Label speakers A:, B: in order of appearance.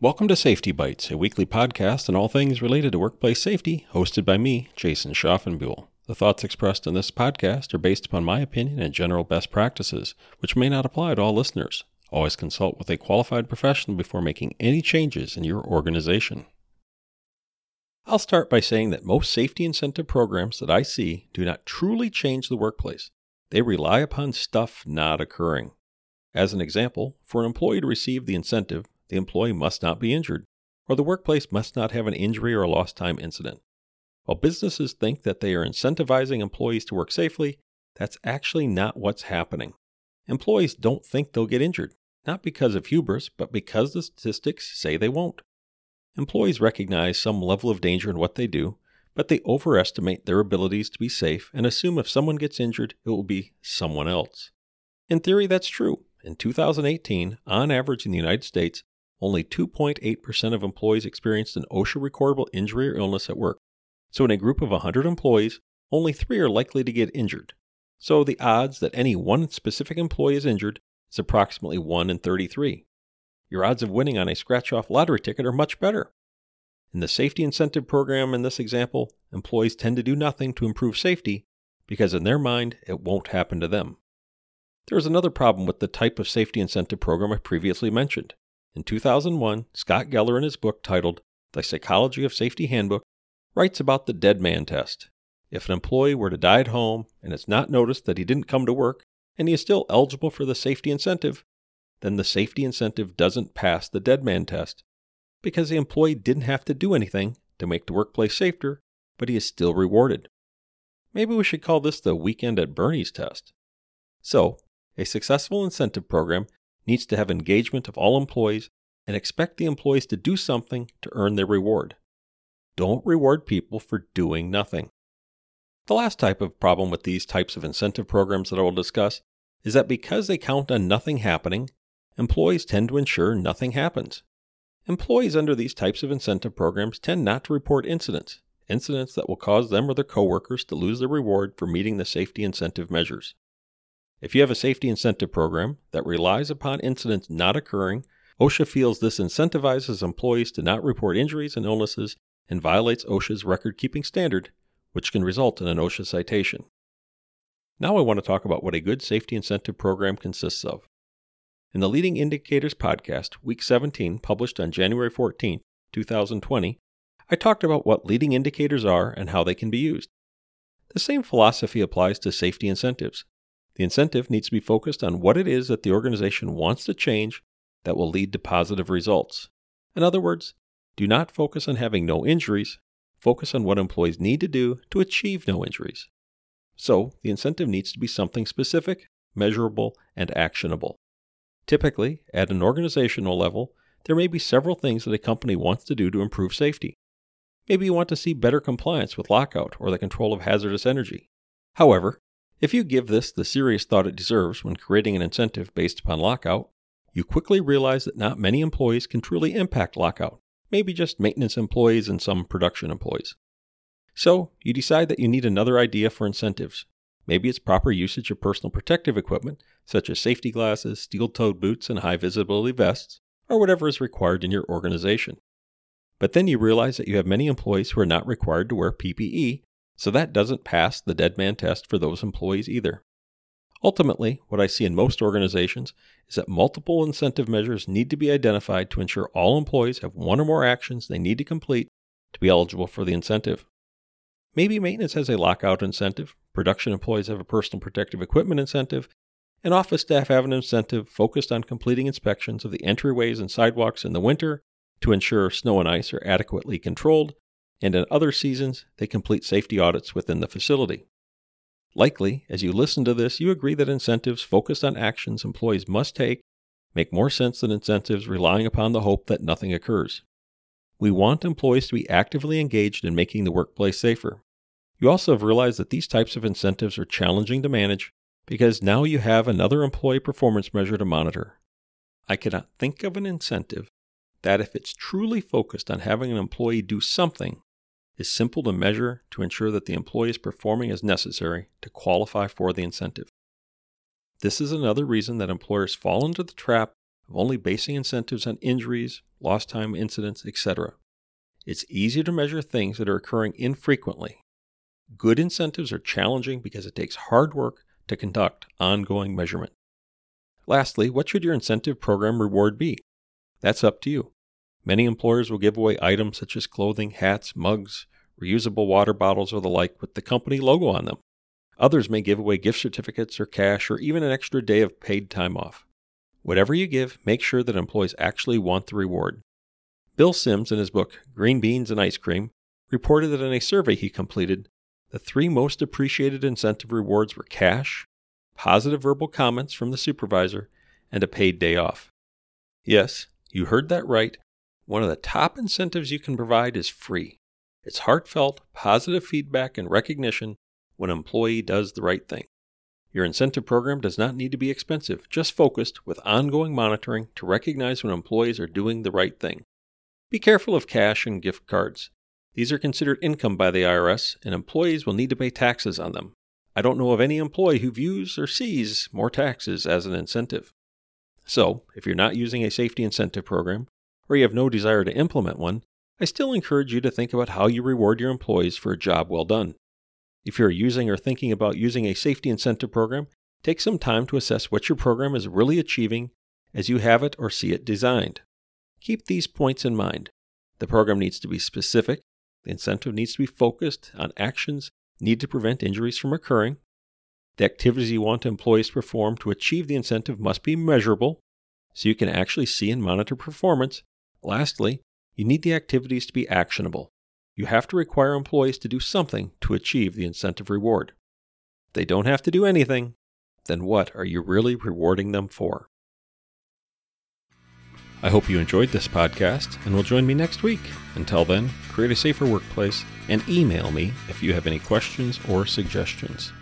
A: Welcome to Safety Bites, a weekly podcast on all things related to workplace safety, hosted by me, Jason Schaffenbuhl. The thoughts expressed in this podcast are based upon my opinion and general best practices, which may not apply to all listeners. Always consult with a qualified professional before making any changes in your organization. I'll start by saying that most safety incentive programs that I see do not truly change the workplace. They rely upon stuff not occurring. As an example, for an employee to receive the incentive, the employee must not be injured, or the workplace must not have an injury or a lost time incident. While businesses think that they are incentivizing employees to work safely, that's actually not what's happening. Employees don't think they'll get injured, not because of hubris, but because the statistics say they won't. Employees recognize some level of danger in what they do, but they overestimate their abilities to be safe and assume if someone gets injured, it will be someone else. In theory, that's true. In 2018, on average in the United States, only 2.8% of employees experienced an OSHA recordable injury or illness at work. So, in a group of 100 employees, only three are likely to get injured. So, the odds that any one specific employee is injured is approximately 1 in 33. Your odds of winning on a scratch off lottery ticket are much better. In the safety incentive program in this example, employees tend to do nothing to improve safety because in their mind it won't happen to them. There is another problem with the type of safety incentive program I previously mentioned. In 2001, Scott Geller, in his book titled The Psychology of Safety Handbook, writes about the dead man test. If an employee were to die at home and it's not noticed that he didn't come to work and he is still eligible for the safety incentive, then the safety incentive doesn't pass the dead man test because the employee didn't have to do anything to make the workplace safer, but he is still rewarded. Maybe we should call this the weekend at Bernie's test. So, a successful incentive program needs to have engagement of all employees and expect the employees to do something to earn their reward. Don't reward people for doing nothing. The last type of problem with these types of incentive programs that I will discuss is that because they count on nothing happening, employees tend to ensure nothing happens. Employees under these types of incentive programs tend not to report incidents, incidents that will cause them or their coworkers to lose their reward for meeting the safety incentive measures. If you have a safety incentive program that relies upon incidents not occurring, OSHA feels this incentivizes employees to not report injuries and illnesses and violates OSHA's record keeping standard, which can result in an OSHA citation. Now I want to talk about what a good safety incentive program consists of. In the Leading Indicators podcast, week 17, published on January 14, 2020, I talked about what leading indicators are and how they can be used. The same philosophy applies to safety incentives. The incentive needs to be focused on what it is that the organization wants to change that will lead to positive results. In other words, do not focus on having no injuries, focus on what employees need to do to achieve no injuries. So, the incentive needs to be something specific, measurable, and actionable. Typically, at an organizational level, there may be several things that a company wants to do to improve safety. Maybe you want to see better compliance with lockout or the control of hazardous energy. However, if you give this the serious thought it deserves when creating an incentive based upon lockout, you quickly realize that not many employees can truly impact lockout, maybe just maintenance employees and some production employees. So, you decide that you need another idea for incentives. Maybe it's proper usage of personal protective equipment, such as safety glasses, steel toed boots, and high visibility vests, or whatever is required in your organization. But then you realize that you have many employees who are not required to wear PPE so that doesn't pass the dead man test for those employees either. Ultimately, what I see in most organizations is that multiple incentive measures need to be identified to ensure all employees have one or more actions they need to complete to be eligible for the incentive. Maybe maintenance has a lockout incentive, production employees have a personal protective equipment incentive, and office staff have an incentive focused on completing inspections of the entryways and sidewalks in the winter to ensure snow and ice are adequately controlled and in other seasons, they complete safety audits within the facility. Likely, as you listen to this, you agree that incentives focused on actions employees must take make more sense than incentives relying upon the hope that nothing occurs. We want employees to be actively engaged in making the workplace safer. You also have realized that these types of incentives are challenging to manage because now you have another employee performance measure to monitor. I cannot think of an incentive that, if it's truly focused on having an employee do something, is simple to measure to ensure that the employee is performing as necessary to qualify for the incentive. This is another reason that employers fall into the trap of only basing incentives on injuries lost time incidents, etc. It's easier to measure things that are occurring infrequently. Good incentives are challenging because it takes hard work to conduct ongoing measurement. Lastly, what should your incentive program reward be? That's up to you. Many employers will give away items such as clothing, hats, mugs, reusable water bottles, or the like with the company logo on them. Others may give away gift certificates or cash or even an extra day of paid time off. Whatever you give, make sure that employees actually want the reward. Bill Sims, in his book Green Beans and Ice Cream, reported that in a survey he completed, the three most appreciated incentive rewards were cash, positive verbal comments from the supervisor, and a paid day off. Yes, you heard that right. One of the top incentives you can provide is free. It's heartfelt, positive feedback and recognition when an employee does the right thing. Your incentive program does not need to be expensive, just focused with ongoing monitoring to recognize when employees are doing the right thing. Be careful of cash and gift cards. These are considered income by the IRS, and employees will need to pay taxes on them. I don't know of any employee who views or sees more taxes as an incentive. So, if you're not using a safety incentive program, or you have no desire to implement one, I still encourage you to think about how you reward your employees for a job well done. If you're using or thinking about using a safety incentive program, take some time to assess what your program is really achieving as you have it or see it designed. Keep these points in mind. The program needs to be specific, the incentive needs to be focused on actions needed to prevent injuries from occurring. The activities you want employees to perform to achieve the incentive must be measurable so you can actually see and monitor performance. Lastly, you need the activities to be actionable. You have to require employees to do something to achieve the incentive reward. If they don't have to do anything, then what are you really rewarding them for? I hope you enjoyed this podcast and will join me next week. Until then, create a safer workplace and email me if you have any questions or suggestions.